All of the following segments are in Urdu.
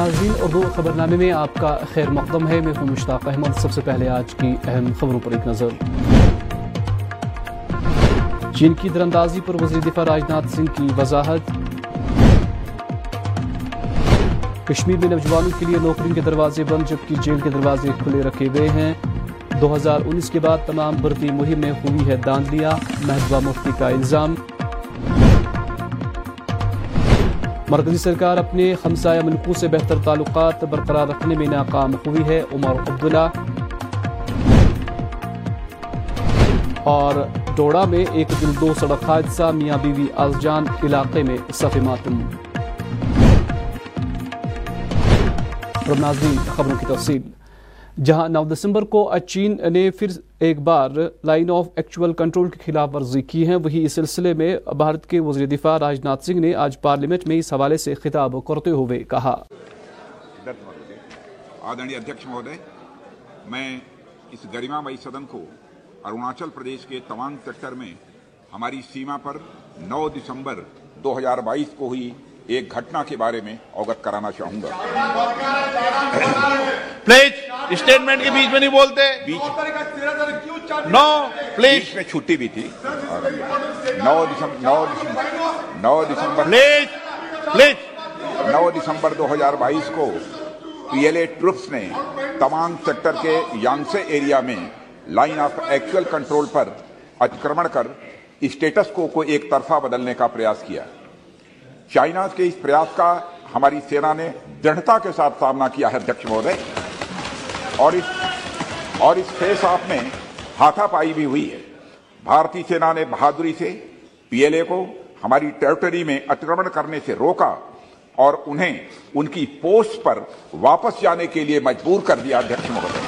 ناظرین اردو خبر نامے میں آپ کا خیر مقدم ہے۔ میں ہوں مشتاق احمد۔ سب سے پہلے آج کی اہم خبروں پر ایک نظر۔ چین کی دراندازی پر وزیر دفاع راجناتھ سنگھ کی وضاحت۔ کشمیر میں نوجوانوں کے لیے نوکریوں کے دروازے بند، جبکہ جیل کے دروازے کھلے رکھے گئے ہیں۔ دو ہزار انیس کے بعد تمام بھرتی مہم میں ہوئی ہے داندلیاں۔ محبوبہ مفتی کا الزام۔ مرکزی سرکار اپنے ہمسایہ ملکوں سے بہتر تعلقات برقرار رکھنے میں ناکام ہوئی ہے، عمر عبداللہ۔ اور ڈوڑا میں ایک دل دو سڑک حادثہ، میاں بیوی آزجان علاقے میں صف ماتم۔ ناظرین، خبروں کی تفصیل۔ جہاں نو دسمبر کو چین نے پھر ایک بار لائن آف ایکچول کنٹرول کی خلاف ورزی کی ہے۔ وہی اس سلسلے میں بھارت کے وزیر دفاع راجناتھ سنگھ نے آج پارلیمنٹ میں اس حوالے سے خطاب کرتے ہوئے کہا۔ آدرنی ادھیکش مہودے میں اس گریما مئی سدن کو اروناچل پردیش کے توانگ سیکٹر میں ہماری سیما پر نو دسمبر دو ہزار بائیس کو ہوئی ایک گھٹنا کے بارے میں اوگت کرانا چاہوں گا۔ اسٹیٹمنٹ کے بیچ میں نہیں بولتے۔ نو پلیز میں چھٹی بھی تھی۔ نو دسمبر نو دسمبر پلیز پلیز نو دسمبر دو ہزار بائیس کو پی ایل اے ٹروپس نے تمام سیکٹر کے یانگسے ایریا میں لائن آف ایکچول کنٹرول پر اتکرمن کر اسٹیٹس کو کو ایک طرفہ بدلنے کا پریاس کیا۔ چائنا کے اس پریاس کا ہماری سینا نے دڑھتا کے ساتھ سامنا کیا ہے ادھیکش مہودے۔ اور اس اور اس فیس آف میں ہاتھا پائی بھی ہوئی ہے۔ بھارتی سینا نے بہادری سے پی ایل اے کو ہماری ٹیریٹری میں اتکرمن کرنے سے روکا اور انہیں ان کی پوسٹ پر واپس جانے کے لیے مجبور کر دیا۔ ادھیکش مہودے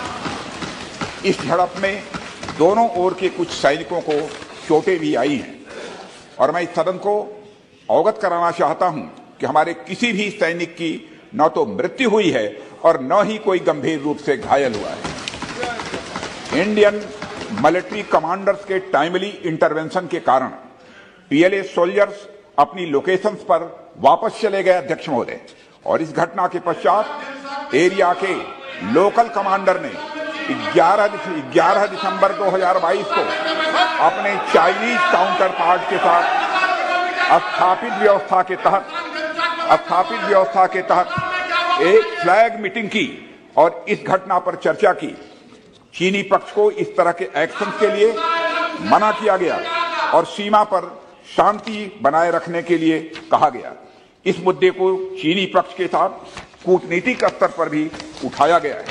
اس جھڑپ میں دونوں اور کے کچھ سینکوں کو چوٹیں بھی آئی ہیں۔ اور میں اس سدن کو اوگت کرانا چاہتا ہوں کہ ہمارے کسی بھی سینک کی نہ تو مرتیو ہوئی ہے اور نہ ہی کوئی گمبھیر روپ سے گھائل ہوا ہے۔ انڈین ملٹری کمانڈرز کے ٹائملی انٹروینشن کے کارن پی ایل اے سولجرز اپنی لوکیشنز پر واپس چلے گئے ادھیکش مہودے۔ اور اس گھٹنا کے پشچات ایریا کے لوکل کمانڈر نے گیارہ گیارہ دسمبر دو ہزار بائیس کو اپنے چائنیز کاؤنٹر پارٹ کے ساتھ استھاپت ویوستھا کے تحت استھاپت ویوستھا کے تحت ایک فلیگ میٹنگ کی اور اس گھٹنا پر چرچا کی۔ چینی پکش کو اس طرح کے ایکشن کے لیے منع کیا گیا اور سیما پر شانتی بنائے رکھنے کے لیے کہا گیا۔ اس مدے کو چینی پکش کے ساتھ کورٹنیتک استر پر بھی اٹھایا گیا ہے۔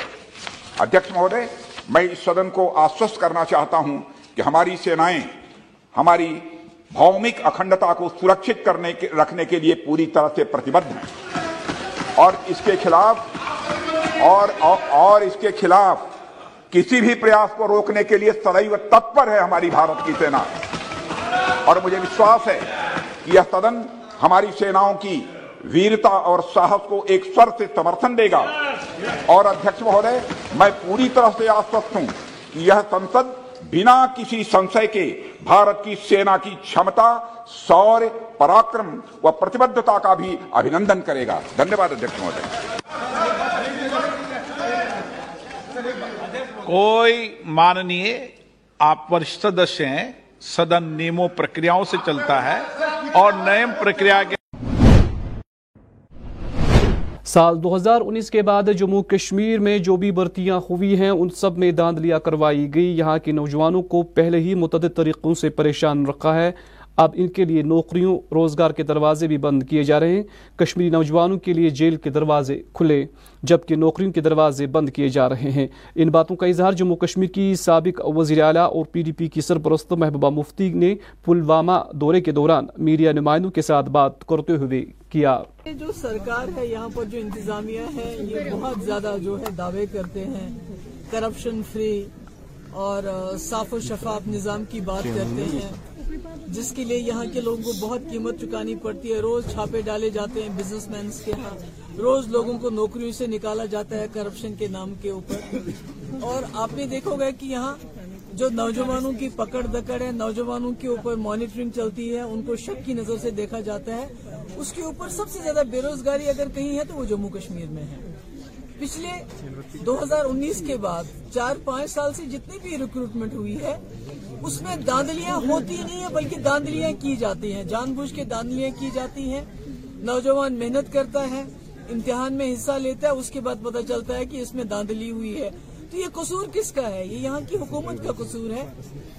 ادھیکش مہودے، میں اس سدن کو آشوست کرنا چاہتا ہوں کہ ہماری سینائیں ہماری بھومک اکھنڈتا کو سرکشت کرنے رکھنے کے لیے پوری طرح سے پرتیبدھ ہیں۔ اور اس کے خلاف اور اور اس کے خلاف کسی بھی پریاس کو روکنے کے لیے سدیو تتپر ہے ہماری بھارت کی سینا۔ اور مجھے وشواس ہے کہ یہ سدن ہماری سیناؤں کی ویرتا اور ساہس کو ایک سر سے سمرتھن دے گا۔ اور ادھیکش مہودے، میں پوری طرح سے آشوست ہوں کہ یہ سنسد بنا کسی سنشے کے بھارت کی سینا کی چھمتا سور پراکرم و پرتبدھتا کا بھی ابھینندن کرے گا دھنیہ واد کوئی ماننیے آپ وشت سدسیہ ہیں سدن نیموں پرکریاؤں سے چلتا ہے اور نیم پرکریا کے سال دو ہزار انیس کے بعد جموں کشمیر میں جو بھی برتیاں ہوئی ہیں ان سب میں داند لیا کروائی گئی یہاں کے نوجوانوں کو پہلے ہی متعدد طریقوں سے پریشان رکھا ہے اب ان کے لیے نوکریوں روزگار کے دروازے بھی بند کیے جا رہے ہیں۔ کشمیری نوجوانوں کے لیے جیل کے دروازے کھلے جبکہ نوکریوں کے دروازے بند کیے جا رہے ہیں۔ ان باتوں کا اظہار جموں کشمیر کی سابق وزیر اعلیٰ اور پی ڈی پی کی سرپرست محبوبہ مفتی نے پلوامہ دورے کے دوران میڈیا نمائندوں کے ساتھ بات کرتے ہوئے کیا۔ یہ جو سرکار ہے یہاں پر جو انتظامیہ ہے یہ بہت زیادہ جو ہے دعوے کرتے ہیں۔ کرپشن فری اور صاف و شفاف نظام کی بات کرتے ہیں۔ جس کے لیے یہاں کے لوگوں کو بہت قیمت چکانی پڑتی ہے۔ روز چھاپے ڈالے جاتے ہیں بزنس مینس کے ہاں۔ روز لوگوں کو نوکریوں سے نکالا جاتا ہے کرپشن کے نام کے اوپر۔ اور آپ نے دیکھو گے کہ یہاں جو نوجوانوں کی پکڑ دکڑ ہے، نوجوانوں کے اوپر مانیٹرنگ چلتی ہے، ان کو شک کی نظر سے دیکھا جاتا ہے۔ اس کے اوپر سب سے زیادہ بے روزگاری اگر کہیں ہے تو وہ جموں کشمیر میں ہے۔ پچھلے دو ہزار انیس کے بعد چار پانچ سال سے جتنی بھی ریکروٹمنٹ ہوئی ہے، اس میں داندلیاں ہوتی نہیں ہیں، بلکہ داندلیاں کی جاتی ہیں۔ جان بوجھ کے داندلیاں کی جاتی ہیں۔ نوجوان محنت کرتا ہے، امتحان میں حصہ لیتا ہے، اس کے بعد پتہ چلتا ہے کہ اس میں داندلی ہوئی ہے۔ تو یہ قصور کس کا ہے؟ یہ یہاں کی حکومت کا قصور ہے۔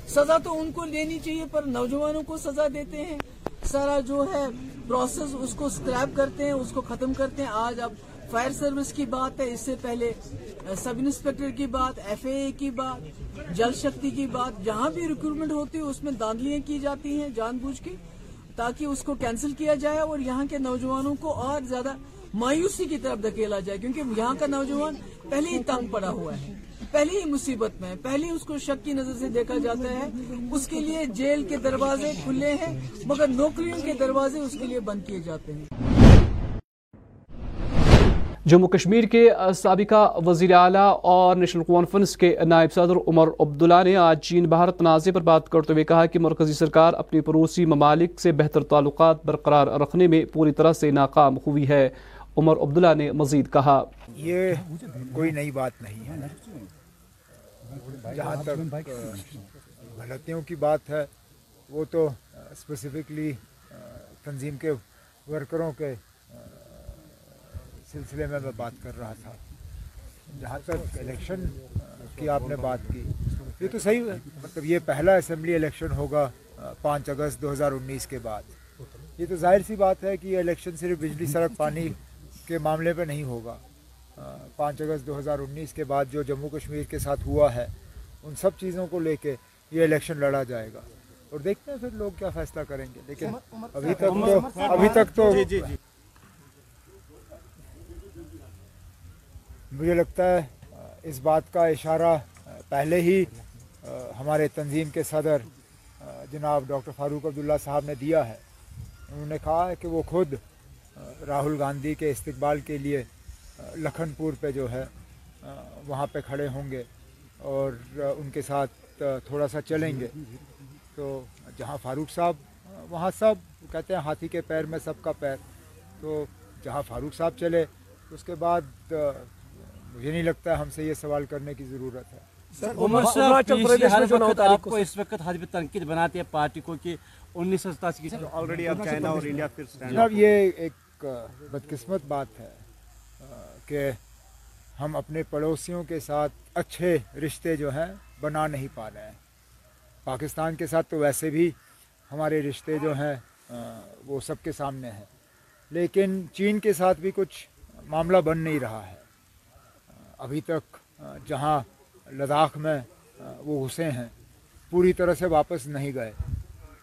سزا تو ان کو لینی چاہیے، پر نوجوانوں کو سزا دیتے ہیں۔ سارا جو ہے پروسیس اس کو اسکریپ کرتے ہیں، اس کو ختم کرتے ہیں۔ آج اب فائر سروس کی بات ہے، اس سے پہلے سب انسپیکٹر کی بات، ایف اے اے کی بات، جل شکتی کی بات، جہاں بھی ریکروٹمنٹ ہوتی ہے، اس میں داندلیاں کی جاتی ہیں جان بوجھ کے، تاکہ اس کو کینسل کیا جائے اور یہاں کے نوجوانوں کو اور زیادہ مایوسی کی طرف دھکیلا جائے، کیونکہ یہاں کا نوجوان پہلے ہی تنگ پڑا ہوا ہے، پہلے ہی مصیبت میں پہلے اس کو شک کی نظر سے دیکھا جاتا ہے۔ اس کے لیے جیل کے دروازے کھلے ہیں، مگر نوکریوں کے دروازے اس کے لیے بند کیے جاتے ہیں۔ جموں کشمیر کے سابقہ وزیر اعلیٰ اور نیشنل کانفرنس کے نائب صدر عمر عبداللہ نے آج چین بھارت تنازع پر بات کرتے ہوئے کہا کہ مرکزی سرکار اپنی پڑوسی ممالک سے بہتر تعلقات برقرار رکھنے میں پوری طرح سے ناکام ہوئی ہے۔ عمر عبداللہ نے مزید کہا۔ یہ کوئی نئی بات نہیں ہے۔ جہاں تک غلطیوں کی بات ہے، وہ تو اسپیسیفکلی تنظیم کے ورکروں کے سلسلے میں میں بات کر رہا تھا۔ جہاں تک الیکشن کی آپ نے بات کی یہ تو صحیح مطلب یہ پہلا اسمبلی الیکشن ہوگا پانچ اگست دو ہزار انیس کے بعد۔ یہ تو ظاہر سی بات ہے کہ یہ الیکشن صرف بجلی سڑک پانی کے معاملے پہ نہیں ہوگا۔ پانچ اگست دو ہزار انیس کے بعد جو جموں کشمیر کے ساتھ ہوا ہے ان سب چیزوں کو لے کے یہ الیکشن لڑا جائے گا۔ اور دیکھتے ہیں پھر لوگ کیا فیصلہ کریں گے۔ لیکن ابھی تک تو ابھی تک تو مجھے لگتا ہے، اس بات کا اشارہ، پہلے ہی، ہمارے تنظیم کے صدر، جناب ڈاکٹر فاروق عبداللہ صاحب نے دیا ہے۔ انہوں نے کہا ہے کہ وہ خود، راہل گاندھی کے استقبال کے لیے لکھن پور پہ جو ہے، وہاں پہ کھڑے ہوں گے اور ان کے ساتھ، تھوڑا سا چلیں گے۔ تو جہاں فاروق صاحب، وہاں سب کہتے ہیں، ہاتھی کے پیر میں سب کا پیر۔ تو جہاں فاروق صاحب چلے، اس کے بعد مجھے نہیں لگتا ہم سے یہ سوال کرنے کی ضرورت ہے۔ آپ کو اس وقت حجب تنقید بناتے ہیں پارٹی کو کہ انیس سو ستاسی کی آلریڈی اب چائنا اور انڈیا پھر جناب یہ ایک بدقسمت بات ہے کہ ہم اپنے پڑوسیوں کے ساتھ اچھے رشتے جو ہیں بنا نہیں پا رہے ہیں۔ پاکستان کے ساتھ تو ویسے بھی ہمارے رشتے جو ہیں وہ سب کے سامنے ہیں۔ لیکن چین کے ساتھ بھی کچھ معاملہ بن نہیں رہا ہے۔ ابھی تک جہاں لداخ میں وہ گھسے ہیں، پوری طرح سے واپس نہیں گئے۔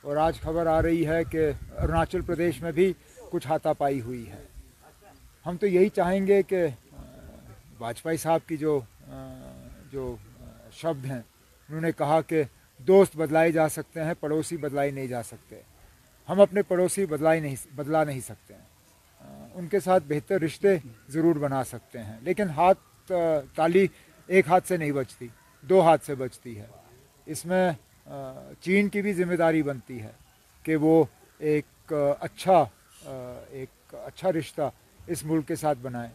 اور آج خبر آ رہی ہے کہ اروناچل پردیش میں بھی کچھ ہاتھا پائی ہوئی ہے۔ ہم تو یہی چاہیں گے کہ واجپئی صاحب کی جو جو شبد ہیں، انہوں نے کہا کہ دوست بدلائے جا سکتے ہیں، پڑوسی بدلائے نہیں جا سکتے۔ ہم اپنے پڑوسی بدلائے نہیں، بدلا نہیں سکتے۔ ہیں ان کے ساتھ بہتر رشتے ضرور بنا سکتے ہیں۔ لیکن ہاتھ تالی ایک ہاتھ سے نہیں بچتی دو ہاتھ سے بچتی ہے۔ اس میں چین کی بھی ذمہ داری بنتی ہے کہ وہ ایک اچھا ایک اچھا رشتہ اس ملک کے ساتھ بنائے۔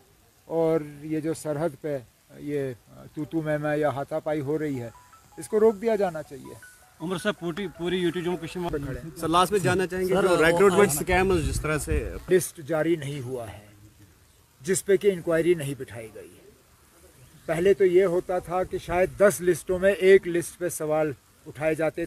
اور یہ جو سرحد پہ یہ توتو میں میں یا ہاتھا پائی ہو رہی ہے اس کو روک دیا جانا چاہیے۔ عمر صاحب پوری پوری UT Jammu Kashmir sir last میں جاننا چاہیں گے جو ریکروٹمنٹ سکیمز جس طرح سے لسٹ جاری نہیں ہوا ہے جس پہ کہ انکوائری نہیں بٹھائی گئی۔ ہے پہلے تو یہ ہوتا تھا کہ شاید دس لسٹوں میں ایک لسٹ پہ سوال اٹھائے جاتے۔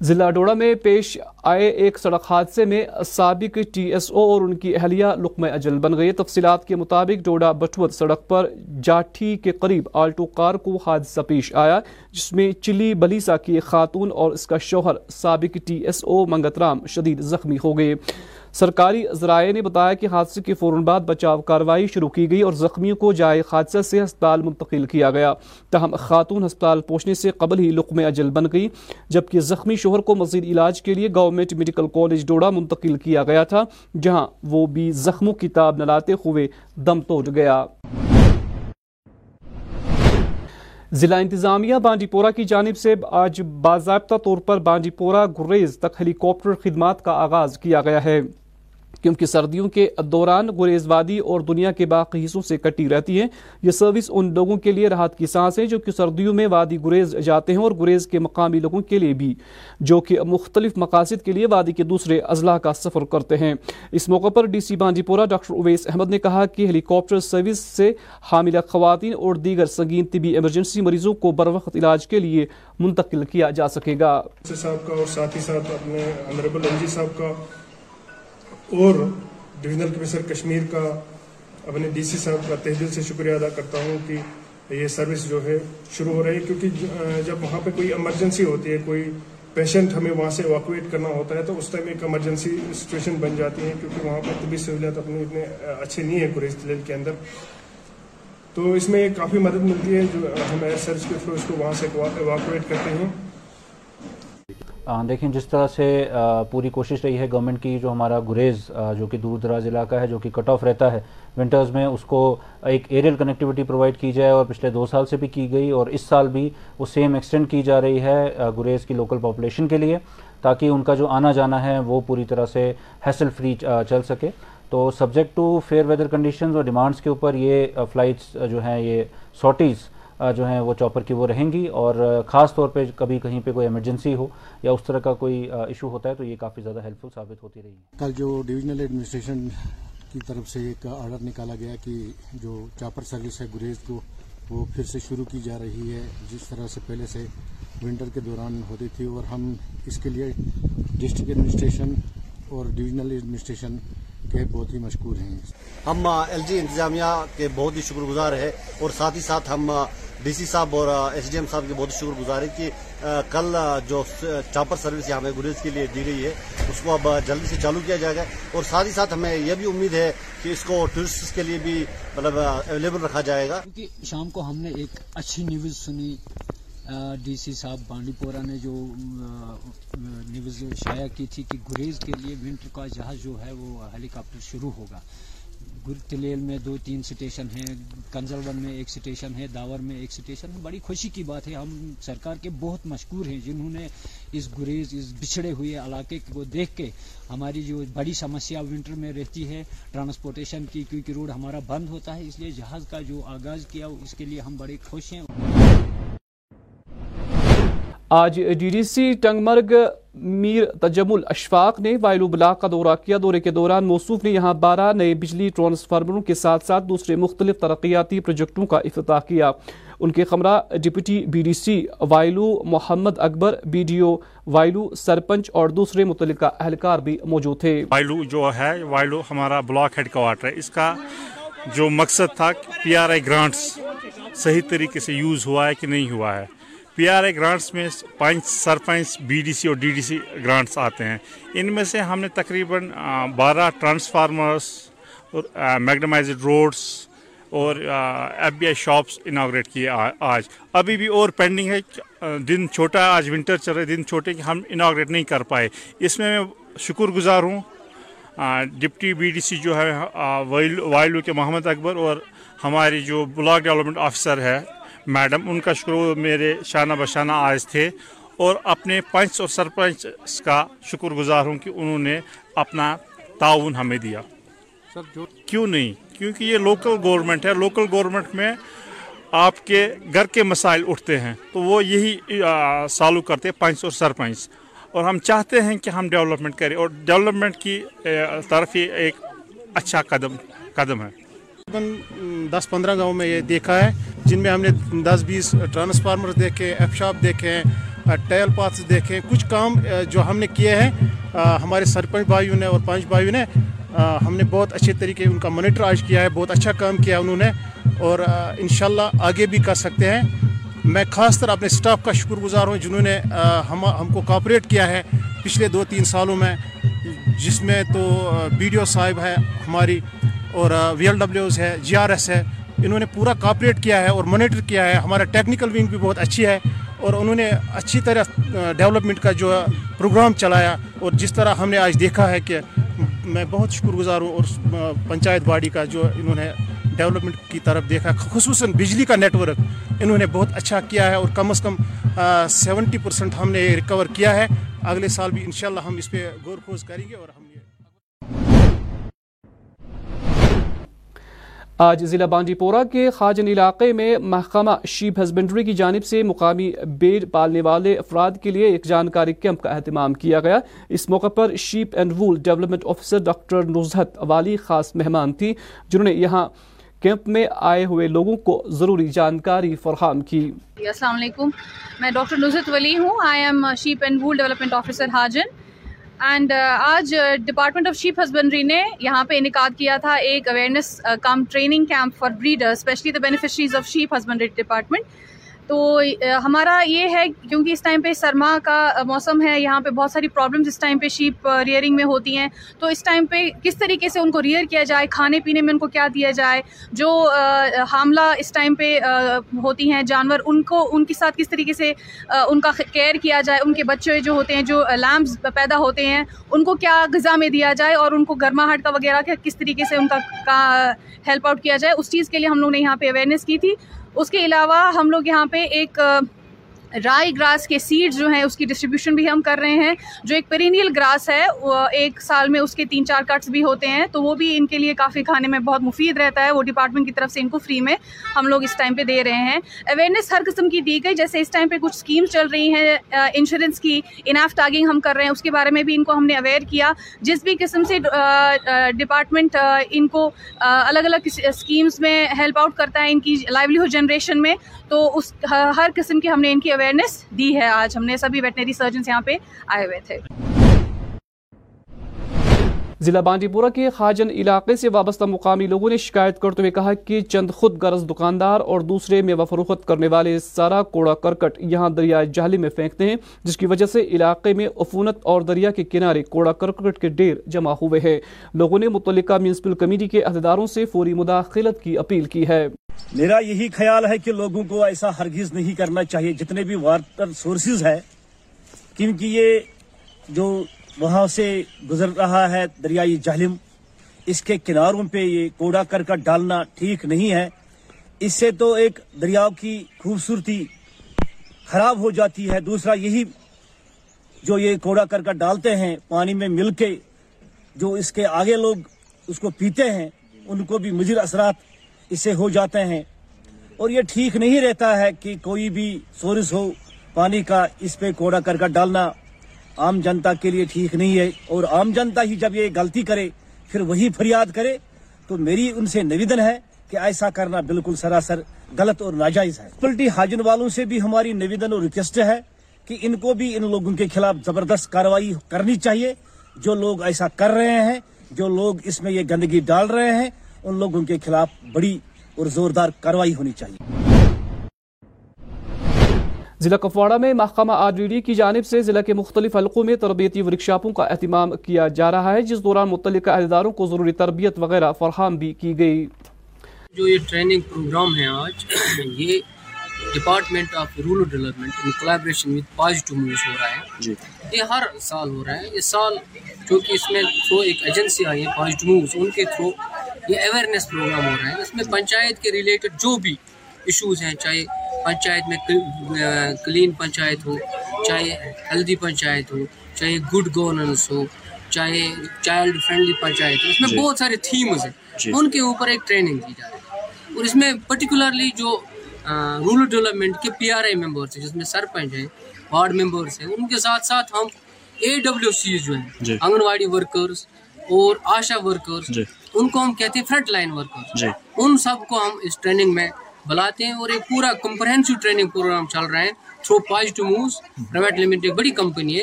ضلع ڈوڑا میں پیش آئے ایک سڑک حادثے میں سابق ٹی ایس او اور ان کی اہلیہ لقمہ اجل بن گئے۔ تفصیلات کے مطابق ڈوڑا بٹوت سڑک پر جاٹھی کے قریب آلٹو کار کو حادثہ پیش آیا، جس میں چلی بلیسا کی خاتون اور اس کا شوہر سابق T S O Mangat Ram شدید زخمی ہو گئے۔ سرکاری ذرائع نے بتایا کہ حادثے کے فوراً بعد بچاؤ کاروائی شروع کی گئی اور زخمیوں کو جائے حادثہ سے ہسپتال منتقل کیا گیا۔ تاہم، خاتون ہسپتال پہنچنے سے قبل ہی لقم اجل بن گئی، جبکہ زخمی شوہر کو مزید علاج کے لیے گورنمنٹ میڈیکل کالج ڈوڑا منتقل کیا گیا تھا، جہاں وہ بھی زخموں کی تاب نہ لاتے ہوئے دم توڑ گیا۔ ضلع انتظامیہ بانڈی پورہ کی جانب سے آج باضابطہ طور پر بانڈی پورہ گریز تک ہیلی کاپٹر خدمات کا آغاز کیا گیا ہے۔ کیونکہ سردیوں کے دوران گریز وادی اور دنیا کے باقی حصوں سے کٹی رہتی ہے۔ یہ سروس ان لوگوں کے لیے راحت کی سانس ہے جو کہ سردیوں میں وادی گریز جاتے ہیں اور گریز کے مقامی لوگوں کے لیے بھی، جو کہ مختلف مقاصد کے لیے وادی کے دوسرے اضلاع کا سفر کرتے ہیں۔ اس موقع پر ڈی سی بانڈی پورہ ڈاکٹر اویس احمد نے کہا کہ ہیلی کاپٹر سروس سے حاملہ خواتین اور دیگر سنگین طبی ایمرجنسی مریضوں کو بر وقت علاج کے لیے منتقل کیا جا سکے گا۔ صاحب کا اور ساتھ ہی ساتھ اپنے صاحب کا اور ڈویژنل کمشنر کشمیر کا اپنے ڈی سی صاحب کا تہ دل سے شکریہ ادا کرتا ہوں کہ یہ سروس جو ہے شروع ہو رہی ہے، کیونکہ جب وہاں پہ کوئی ایمرجنسی ہوتی ہے، کوئی پیشنٹ ہمیں وہاں سے ایواکویٹ کرنا ہوتا ہے، تو اس ٹائم ایک ایمرجنسی سچویشن بن جاتی ہے، کیونکہ وہاں پر طبی سہولیات اپنے اتنے اچھے نہیں ہیں گریز تلیل کے اندر۔ تو اس میں کافی مدد ملتی ہے جو ہم ایئر سروس کے تھرو اس کو وہاں سے ایواکویٹ کرتے ہیں۔ دیکھیں جس طرح سے پوری کوشش رہی ہے گورنمنٹ کی، جو ہمارا گریز جو کہ دور دراز علاقہ ہے، جو کہ کٹ آف رہتا ہے ونٹرز میں اس کو ایک ایریل کنیکٹیوٹی پرووائڈ کی جائے اور پچھلے دو سال سے بھی کی گئی اور اس سال بھی وہ سیم ایکسٹینڈ کی جا رہی ہے گریز کی لوکل پاپولیشن کے لیے، تاکہ ان کا جو آنا جانا ہے وہ پوری طرح سے ہیسل فری چل سکے۔ تو subject to fair weather conditions اور ڈیمانڈز کے اوپر یہ فلائٹس جو ہیں، یہ سوٹیز جو ہیں وہ چاپر کی وہ رہیں گی اور خاص طور پہ کبھی کہیں پہ کوئی ایمرجنسی ہو یا اس طرح کا کوئی ایشو ہوتا ہے تو یہ کافی زیادہ ہیلپ فل ثابت ہوتی رہی ہے کل جو ڈویژنل ایڈمنسٹریشن کی طرف سے ایک آرڈر نکالا گیا کہ جو چاپر سروس ہے گریز کو، وہ پھر سے شروع کی جا رہی ہے، جس طرح سے پہلے سے ونٹر کے دوران ہوتی تھی، اور ہم اس کے لیے ڈسٹرکٹ ایڈمنسٹریشن اور ڈویژنل ایڈمنسٹریشن کے بہت ہی مشکور ہیں۔ ہم ایل جی انتظامیہ کے بہت ہی شکر گزار ہے اور ساتھ ہی ساتھ ہم ڈی سی صاحب اور ایس ڈی ایم صاحب کی بہت شکر گزار ہے کہ کل جو چاپر سروس یہاں پہ گریز کے لیے دی گئی ہے، اس کو اب جلدی سے چالو کیا جائے گا۔ اور ساتھ ہی ساتھ ہمیں یہ بھی امید ہے کہ اس کو ٹورسٹ کے لیے بھی مطلب اویلیبل رکھا جائے گا۔ کیونکہ شام کو ہم نے ایک اچھی نیوز سنی۔ ڈی سی صاحب بانڈی پورہ نے جو نیوز شائع کی تھی کہ گریز کے لیے ونٹر کا جہاز جو ہے وہ ہیلی کاپٹر شروع ہوگا۔ تلیل میں دو، تین سٹیشن ہیں کنزل میں ایک سٹیشن ہے، داور میں ایک سٹیشن ہے۔ بڑی خوشی کی بات ہے، ہم سرکار کے بہت مشکور ہیں جنہوں نے اس گریز، اس بچھڑے ہوئے علاقے کو دیکھ کے ہماری جو بڑی سمسیا ونٹر میں رہتی ہے، ٹرانسپورٹیشن کی، کیونکہ روڈ ہمارا بند ہوتا ہے، اس لیے جہاز کا جو آغاز کیا، اس کے لیے ہم بڑے خوش ہیں۔ آج ڈی ڈی سی ٹنگ مرگ میر تجمل اشفاق نے وائلو بلاک کا دورہ کیا۔ دورے کے دوران موصوف نے یہاں بارہ نئے بجلی ٹرانسفارمروں کے ساتھ ساتھ دوسرے مختلف ترقیاتی پروجیکٹوں کا افتتاح کیا۔ ان کے خمرہ deputy B D C Wailoo Mohammad Akbar, B D O Wailoo sarpanch اور دوسرے متعلقہ اہلکار بھی موجود تھے۔ وائلو جو ہے وائلو ہمارا بلاک ہیڈ کوارٹر ہے۔ اس کا جو مقصد تھا، پی آر آئی گرانٹس صحیح طریقے سے یوز ہوا ہے کہ نہیں ہوا ہے۔ پی آر آئی گرانٹس میں پانچ سرپنچ بی ڈی سی اور ڈی ڈی سی گرانٹس آتے ہیں۔ ان میں سے ہم نے تقریباً بارہ ٹرانسفارمرس اور میگنمائزڈ روڈس اور F B I shops inaugurated کیے آج۔ ابھی بھی اور پینڈنگ ہے۔ دن چھوٹا ہے آج ونٹر چل رہے دن چھوٹے کہ ہم اناگریٹ نہیں کر پائے۔ اس میں میں شکر گزار ہوں۔ ڈپٹی بی ڈی سی جو ہے وائلو کے محمد اکبر اور ہماری جو بلاک ڈیولپمنٹ آفیسر ہے میڈم ان کا شکر میرے شانہ بشانہ آج تھے اور اپنے پنچ اور سرپنچ کا شکر گزار ہوں کہ انہوں نے اپنا تعاون ہمیں دیا۔ کیوں نہیں؟ کیونکہ یہ لوکل گورنمنٹ ہے۔ لوکل گورنمنٹ میں آپ کے گھر کے مسائل اٹھتے ہیں۔ تو وہ یہی سالو کرتے پنچ اور سرپنچ۔ اور ہم چاہتے ہیں کہ ہم ڈیولپمنٹ کریں۔ اور ڈیولپمنٹ کی طرف یہ ایک اچھا قدم قدم ہے۔ دس پندرہ گاؤں میں یہ دیکھا ہے۔ جن میں ہم نے دس بیس ٹرانسفارمر دیکھے ایف شاپ دیکھے ہیں ٹیل پاتھس دیکھے ہیں کچھ کام جو ہم نے کیے ہیں ہمارے سرپنچ بھائیوں نے اور پانچ بھائیوں نے ہم نے بہت اچھے طریقے ان کا مانیٹر آج کیا ہے، بہت اچھا کام کیا انہوں نے، اور انشاءاللہ آگے بھی کر سکتے ہیں۔ میں خاص طرح اپنے سٹاف کا شکر گزار ہوں جنہوں نے ہم ہم کو کاپریٹ کیا ہے پچھلے دو تین سالوں میں، جس میں تو بی ڈی او صاحب ہے ہماری، اور وی ایل ڈبلیوز ہے جی آر ایس ہے۔ انہوں نے پورا کاپریٹ کیا ہے اور مانیٹر کیا ہے۔ ہمارا ٹیکنیکل ونگ بھی بہت اچھی ہے اور انہوں نے اچھی طرح ڈیولپمنٹ کا جو پروگرام چلایا اور جس طرح ہم نے آج دیکھا ہے کہ میں بہت شکر گزار ہوں اور پنچایت باڑی کا جو انہوں نے ڈیولپمنٹ کی طرف دیکھا خصوصاً بجلی کا نیٹ ورک انہوں نے بہت اچھا کیا ہے اور کم از کم سیونٹی پرسنٹ ہم نے ریکور کیا ہے۔ اگلے سال بھی انشاءاللہ ہم اس پہ غور خوض کریں گے اور ہم آج ضلع بانڈی پورہ کے خاجن علاقے میں محکمہ شیپ ہسبنڈری کی جانب سے مقامی بیڑ پالنے والے افراد کے لیے ایک جانکاری کیمپ کا اہتمام کیا گیا۔ اس موقع پر sheep and wool development officer doctor Nuzhat Wali خاص مہمان تھی جنہوں نے یہاں کیمپ میں آئے ہوئے لوگوں کو ضروری جانکاری فراہم کی۔ جی، السلام علیکم۔ میں ڈاکٹر نزہت ولی ہوں۔ I am sheep and wool development officer Hajin and uh, آج ڈپارٹمنٹ آف شیپ ہسبینڈری نے یہاں پہ انعقاد کیا تھا ایک awareness uh, cum training camp for breeder specially the beneficiaries of sheep husbandry department تو ہمارا یہ ہے کیونکہ اس ٹائم پہ سرما کا موسم ہے، یہاں پہ بہت ساری پرابلمز اس ٹائم پہ شیپ ریئرنگ میں ہوتی ہیں۔ تو اس ٹائم پہ کس طریقے سے ان کو ریئر کیا جائے، کھانے پینے میں ان کو کیا دیا جائے، جو حاملہ اس ٹائم پہ ہوتی ہیں، جانور، ان کو، ان کے ساتھ کس طریقے سے ان کا کیئر کیا جائے، ان کے بچے جو ہوتے ہیں، جو لیمز پیدا ہوتے ہیں، ان کو کیا غذا میں دیا جائے اور ان کو گرماہٹ کا وغیرہ کس طریقے سے ان کا ہیلپ آؤٹ کیا جائے، اس چیز کے لیے ہم لوگ نے یہاں پہ اویئرنیس کی تھی۔ اس کے علاوہ ہم لوگ یہاں پہ ایک رائی گراس کے سیڈز جو ہیں، اس کی ڈسٹریبیوشن بھی ہم کر رہے ہیں۔ جو ایک پرینیل گراس ہے ایک سال میں اس کے تین چار کٹس بھی ہوتے ہیں۔ تو وہ بھی ان کے لیے کافی کھانے میں بہت مفید رہتا ہے۔ وہ ڈپارٹمنٹ کی طرف سے ان کو فری میں ہم لوگ اس ٹائم پہ دے رہے ہیں۔ اویئرنیس ہر قسم کی دی گئی۔ جیسے اس ٹائم پہ کچھ اسکیمس چل رہی ہیں انشورنس کی اناف ٹاگنگ ہم کر رہے ہیں۔ اس کے بارے میں بھی ان کو ہم نے اویئر کیا۔ جس بھی قسم سے ڈپارٹمنٹ ان کو الگ الگ اسکیمس میں ہیلپ آؤٹ کرتا ہے ان کی لائیولیہڈ جنریشن میں، تو اس ہر قسم کی ہم نے ان کی اویئر اویئرنیس دی ہے آج ہم نے سبھی ویٹنری سرجنس یہاں پہ آئے ہوئے تھے ضلع بانڈی پورہ کے خاجن علاقے سے وابستہ مقامی لوگوں نے شکایت کرتے ہوئے کہا کہ چند خود غرض دکاندار اور دوسرے میوہ فروخت کرنے والے سارا کوڑا کرکٹ یہاں دریا جہلی میں پھینکتے ہیں، جس کی وجہ سے علاقے میں افونت اور دریا کے کنارے کوڑا کرکٹ کے ڈیر جمع ہوئے ہیں۔ لوگوں نے متعلقہ میونسپل کمیٹی کے عہدیداروں سے فوری مداخلت کی اپیل کی ہے۔ میرا یہی خیال ہے کہ لوگوں کو ایسا ہرگز نہیں کرنا چاہیے، جتنے بھی واٹر سورسز ہے کیونکہ یہ جو وہاں سے گزر رہا ہے دریائے جہلم۔ اس کے کناروں پہ یہ کوڑا کرکٹ ڈالنا ٹھیک نہیں ہے۔ اس سے تو ایک دریاؤ کی خوبصورتی خراب ہو جاتی ہے۔ دوسرا یہی جو یہ کوڑا کرکٹ ڈالتے ہیں، پانی میں مل کے جو اس کے آگے لوگ اس کو پیتے ہیں، ان کو بھی مجر اثرات اس سے ہو جاتے ہیں۔ اور یہ ٹھیک نہیں رہتا ہے کہ کوئی بھی سورس ہو پانی کا، اس پہ کوڑا کرکٹ ڈالنا۔ عام جنتا کے لیے ٹھیک نہیں ہے اور عام جنتا ہی جب یہ غلطی کرے، پھر وہی فریاد کرے، تو میری ان سے نویدن ہے کہ ایسا کرنا بالکل سراسر غلط اور ناجائز ہے۔ پلٹی حاجن والوں سے بھی ہماری نویدن اور ریکویسٹ ہے کہ ان کو بھی ان لوگوں کے خلاف زبردست کاروائی کرنی چاہیے۔ جو لوگ ایسا کر رہے ہیں، جو لوگ اس میں یہ گندگی ڈال رہے ہیں، ان لوگوں کے خلاف بڑی اور زوردار کاروائی ہونی چاہیے۔ ضلع کپواڑہ میں محکمہ آرڈیڈی کی جانب سے ضلع کے مختلف حلقوں میں تربیتی ورکشاپوں کا اہتمام کیا جا رہا ہے جس دوران متعلقہ اہلداروں کو ضروری تربیت وغیرہ فراہم بھی کی گئی۔ جو یہ ٹریننگ پروگرام ہے آج یہ department of rural development in collaboration with positive moves ہو رہا ہے۔ جی۔ یہ ہر سال ہو رہا ہے۔ اس سال کیونکہ اس میں تھرو ایک ایجنسی آئی ہے پازیٹو مووز ان کے تھرو یہ اویئرنیس پروگرام ہو رہا ہے۔ اس میں پنچایت کے ریلیٹڈ جو بھی ایشوز ہیں چاہے پنچایت میں کلین پنچایت ہو چاہے ہیلدی پنچایت ہو چاہے گڈ گورننس ہو چاہے چائلڈ فرینڈلی پنچایت ہو اس میں جی۔ بہت سارے تھیمز ہیں۔ جی۔ ان کے اوپر ایک ٹریننگ دی جا رہی ہے۔ اور اس میں پرٹیکولرلی جو رورل ڈیولپمنٹ کے پی آر آئی ممبرس ہیں جس میں سرپنچ ہیں وارڈ ممبرس ہیں ان کے ساتھ ساتھ ہم اے ڈبلیو سیز جو ہیں جی۔ آنگن واڑی ورکرس اور آشا ورکرس ان کو ہم کہتے ہیں فرنٹ لائن ورکرس ان سب کو ہم اس ٹریننگ میں بلاتے ہیں اور ایک پورا کمپرہنسو ٹریننگ پروگرام چل رہے ہیں through positive moves private limited ایک بڑی کمپنی ہے۔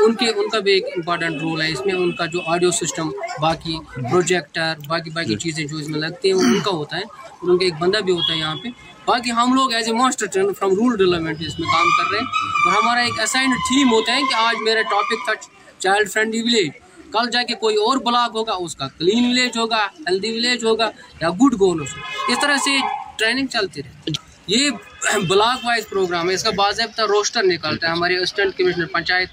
ان کے ان کا بھی ایک امپارٹنٹ رول ہے۔ اس میں ان کا جو آڈیو سسٹم باقی پروجیکٹر باقی باقی چیزیں جو اس میں لگتی ہیں ان کا ہوتا ہے۔ اور ان کا ایک بندہ بھی ہوتا ہے یہاں پہ۔ باقی ہم لوگ as a master train from rural development اس میں کام کر رہے ہیں۔ اور ہمارا ایک اسائنڈ تھیم ہوتا ہے کہ آج میرا ٹاپک تھا چائلڈ فرینڈلی ولیج کل جا کے کوئی اور بلاک ہوگا، اس کا کلین ولیج ہوگا ہیلدی ولیج ہوگا یا گڈ گول اس طرح سے ٹریننگ چلتی رہے یہ بلاک وائز پروگرام ہے۔ اس کا باضابطہ روسٹر نکلتا ہے۔ ہمارے اسسٹنٹ کمشنر پنچایت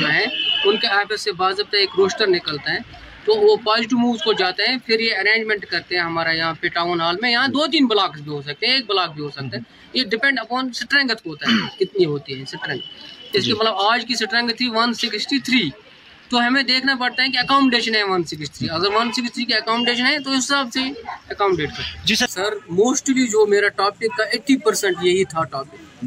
جو ہیں، ان کے آفس سے باضابطہ ایک روسٹر نکلتا ہے۔ تو وہ پازیٹو مووز کو جاتے ہیں، پھر یہ ارینجمنٹ کرتے ہیں ہمارا یہاں پہ ٹاؤن ہال میں۔ یہاں دو تین بلاکس بھی ہو سکتے ہیں، ایک بلاک بھی ہو سکتا ہے۔ یہ ڈپینڈ اپون اسٹرینگت ہوتا ہے، کتنی ہوتی ہے اسٹرینگ اس کی مطلب آج کی اسٹرینگ تھی ون سکسٹی تھری تو ہمیں دیکھنا پڑتا ہے کہ اکاموڈیشن ہے ون سکسٹی اگر ون سکسٹی کی اکاموڈیشن ہے تو اس حساب سے اکاموڈیٹ کریں جی سر۔ سر موسٹلی جو میرا ٹاپک کا ایٹی پرسینٹ یہی تھا ٹاپک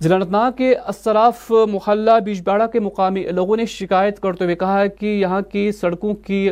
ضلع انتناگ کے اسراف محلہ بیج باڑہ کے مقامی لوگوں نے شکایت کرتے ہوئے کہا ہے کہ یہاں کی سڑکوں کی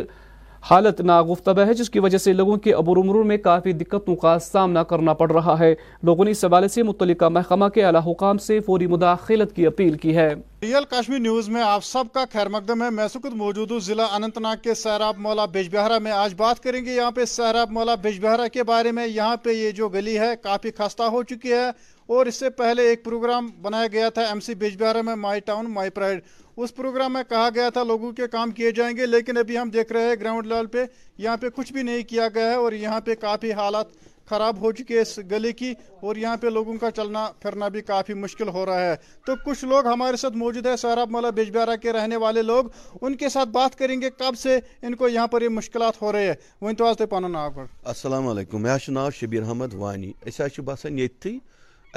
حالت ناگفتبہ ہے، جس کی وجہ سے لوگوں کے عبور مرور میں کافی دقتوں کا سامنا کرنا پڑ رہا ہے۔ لوگوں نے اس حوالے سے متعلقہ محکمہ کے اعلی حکام سے فوری مداخلت کی اپیل کی ہے۔ ریئل کشمیر نیوز میں آپ سب کا خیر مقدم ہے۔ میں سکت موجود ہوں ضلع اننت ناگ کے سہراب مولا بیج بہارا میں۔ آج بات کریں گے یہاں پہ سہراب مولا بیج بہارا کے بارے میں۔ یہاں پہ یہ جو گلی ہے کافی خستہ ہو چکی ہے۔ اور اس سے پہلے ایک پروگرام بنایا گیا تھا ایم سی بیج بہارا میں، مائی ٹاؤن، مائی پرائڈ۔ اس پروگرام میں کہا گیا تھا لوگوں کے کام کیے جائیں گے، لیکن ابھی ہم دیکھ رہے ہیں گراؤنڈ لیول پہ یہاں پہ کچھ بھی نہیں کیا گیا ہے اور یہاں پہ کافی حالات خراب ہو چکی ہے اس گلی کی اور یہاں پہ لوگوں کا چلنا پھرنا بھی کافی مشکل ہو رہا ہے۔ تو کچھ لوگ ہمارے ساتھ موجود ہے سہراب مولا بیجبیارا کے رہنے والے لوگ، ان کے ساتھ بات کریں گے کب سے ان کو یہاں پر یہ مشکلات ہو رہے ہیں۔ وہ تو آج پانو ناو گۄڈٕ السلام علیکم مےٚ حظ ناو احمد وانی۔ أسۍ حظ چھِ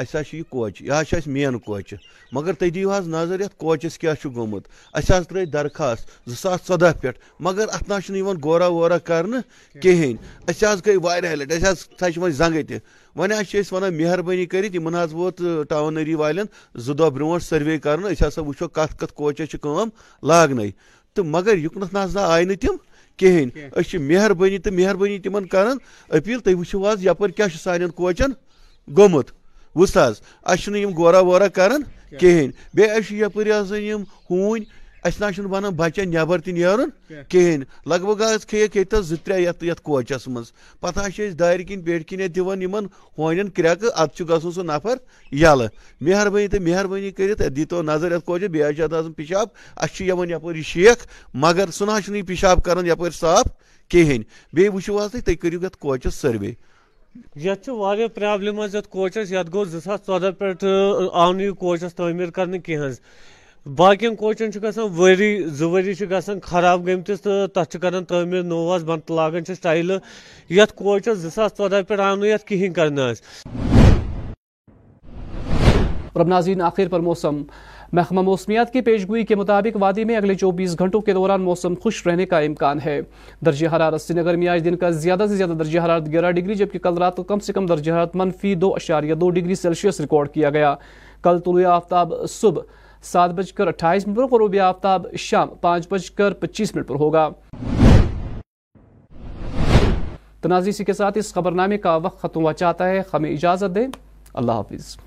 اَسہِ حظ چھِ یہِ کوچہِ یہِ حظ چھِ اَسہِ مین کوچہِ مگر تُہۍ دِیِو حظ نظر یَتھ کوچَس کیٛاہ چھُ گوٚمُت اَسہِ حظ ترٛٲے درخاست زٕ ساس ژۄدہ پٮ۪ٹھ مگر اَتھ نہ حظ چھُنہٕ یِوان غورا وورا کرنہٕ کِہیٖنۍ أسۍ حظ گٔے واریاہ لَٹہِ اَسہِ حظ تھَچہِ وۄنۍ زنٛگہٕ تہِ وۄنۍ حظ چھِ أسۍ وَنان مہربٲنی کٔرِتھ یِمن حظ ووت ٹاونٔری والٮ۪ن زٕ دۄہ برونٛٹھ سٔروے کرنہٕ أسۍ ہسا وٕچھو کَتھ کَتھ کوچَس چھِ کٲم لاگنَے تہٕ مگر یُکنَتھ نہ نہ آیہِ نہٕ تِم کِہیٖنۍ أسۍ چھِ مہربٲنی تہٕ مہربٲنی تِمن کران أپیٖل تُہۍ وٕچھِو حظ یَپٲرۍ کیٛاہ چھُ سانٮ۪ن کوچَن گوٚمُت وٕچھ حظ اَسہِ چھُنہٕ یِم غورا وورا کران کِہیٖنۍ۔ بیٚیہِ اَسہِ چھِ یَپٲرۍ آسان یِم ہوٗنۍ اَسہِ نہ چھُنہٕ بَنان بَچَن نٮ۪بر تہِ نیرُن کِہیٖنۍ۔ لگ بگ حظ کھیٚیَکھ ییٚتٮ۪س زٕ ترٛےٚ یَتھ یَتھ کوچَس منٛز۔ پَتہٕ حظ چھِ أسۍ دارِ کِنۍ پیٹہِ کِنۍ دِوان یِمن ہونٮ۪ن کرٛٮ۪کہٕ اَدٕ چھُ گژھُن سُہ نفر یَلہٕ۔ مہربٲنی تہٕ مہربٲنی کٔرِتھ دیٖتو نظر یَتھ کوچَس بیٚیہِ حظ چھِ اَتھ آسان پِشاب اَسہِ چھُ یِوان یَپٲرۍ یہِ شیخ مگر سُہ نہ حظ چھُنہٕ یہِ پِشاب کران یَپٲرۍ صاف کِہیٖنۍ۔ بیٚیہِ وٕچھِو حظ تُہۍ تُہۍ کٔرِو یَتھ کوچَس سٔروے۔ یتھ چھِ واریاہ پرابلم حظ، یتھ کوچس یتھ گوٚو زٕ ساس ژۄدہ پٮ۪ٹھ آو نہٕ یہِ کوچس تعمیٖر کرنہٕ کینٛہہ حظ۔ باقین کوچن چھُ گژھان ؤری، زٕ ؤری چھِ گژھان خراب گٔمتِس تہٕ تتھ چھِ کران تعمیٖر نوٚو حظ، بنٛد لاگان چھِس ٹایلہٕ یتھ کوچس زٕ ساس ژۄدہ پٮ۪ٹھ آو نہٕ یتھ کِہینۍ کرنہٕ حظ۔ ناظرین، آخر پر موسم۔ محکمہ موسمیات کی پیشگوئی کے مطابق وادی میں اگلے چوبیس گھنٹوں کے دوران موسم خوش رہنے کا امکان ہے۔ درجہ حرارت سری نگر میں آج دن کا زیادہ سے زیادہ درجہ حرارت گیارہ ڈگری، جبکہ کل رات کو کم سے کم درجہ حرارت منفی دو اشاریہ دو ڈگری سیلسیس ریکارڈ کیا گیا۔ کل طلوع آفتاب صبح سات بج کر اٹھائیس منٹ پر، غروب آفتاب شام پانچ بج کر پچیس منٹ پر ہوگا۔ تنازع اسی کے ساتھ اس خبرنامے کا وقت ختم ہوا چاہتا ہے۔ ہمیں اجازت دیں۔ اللہ حافظ۔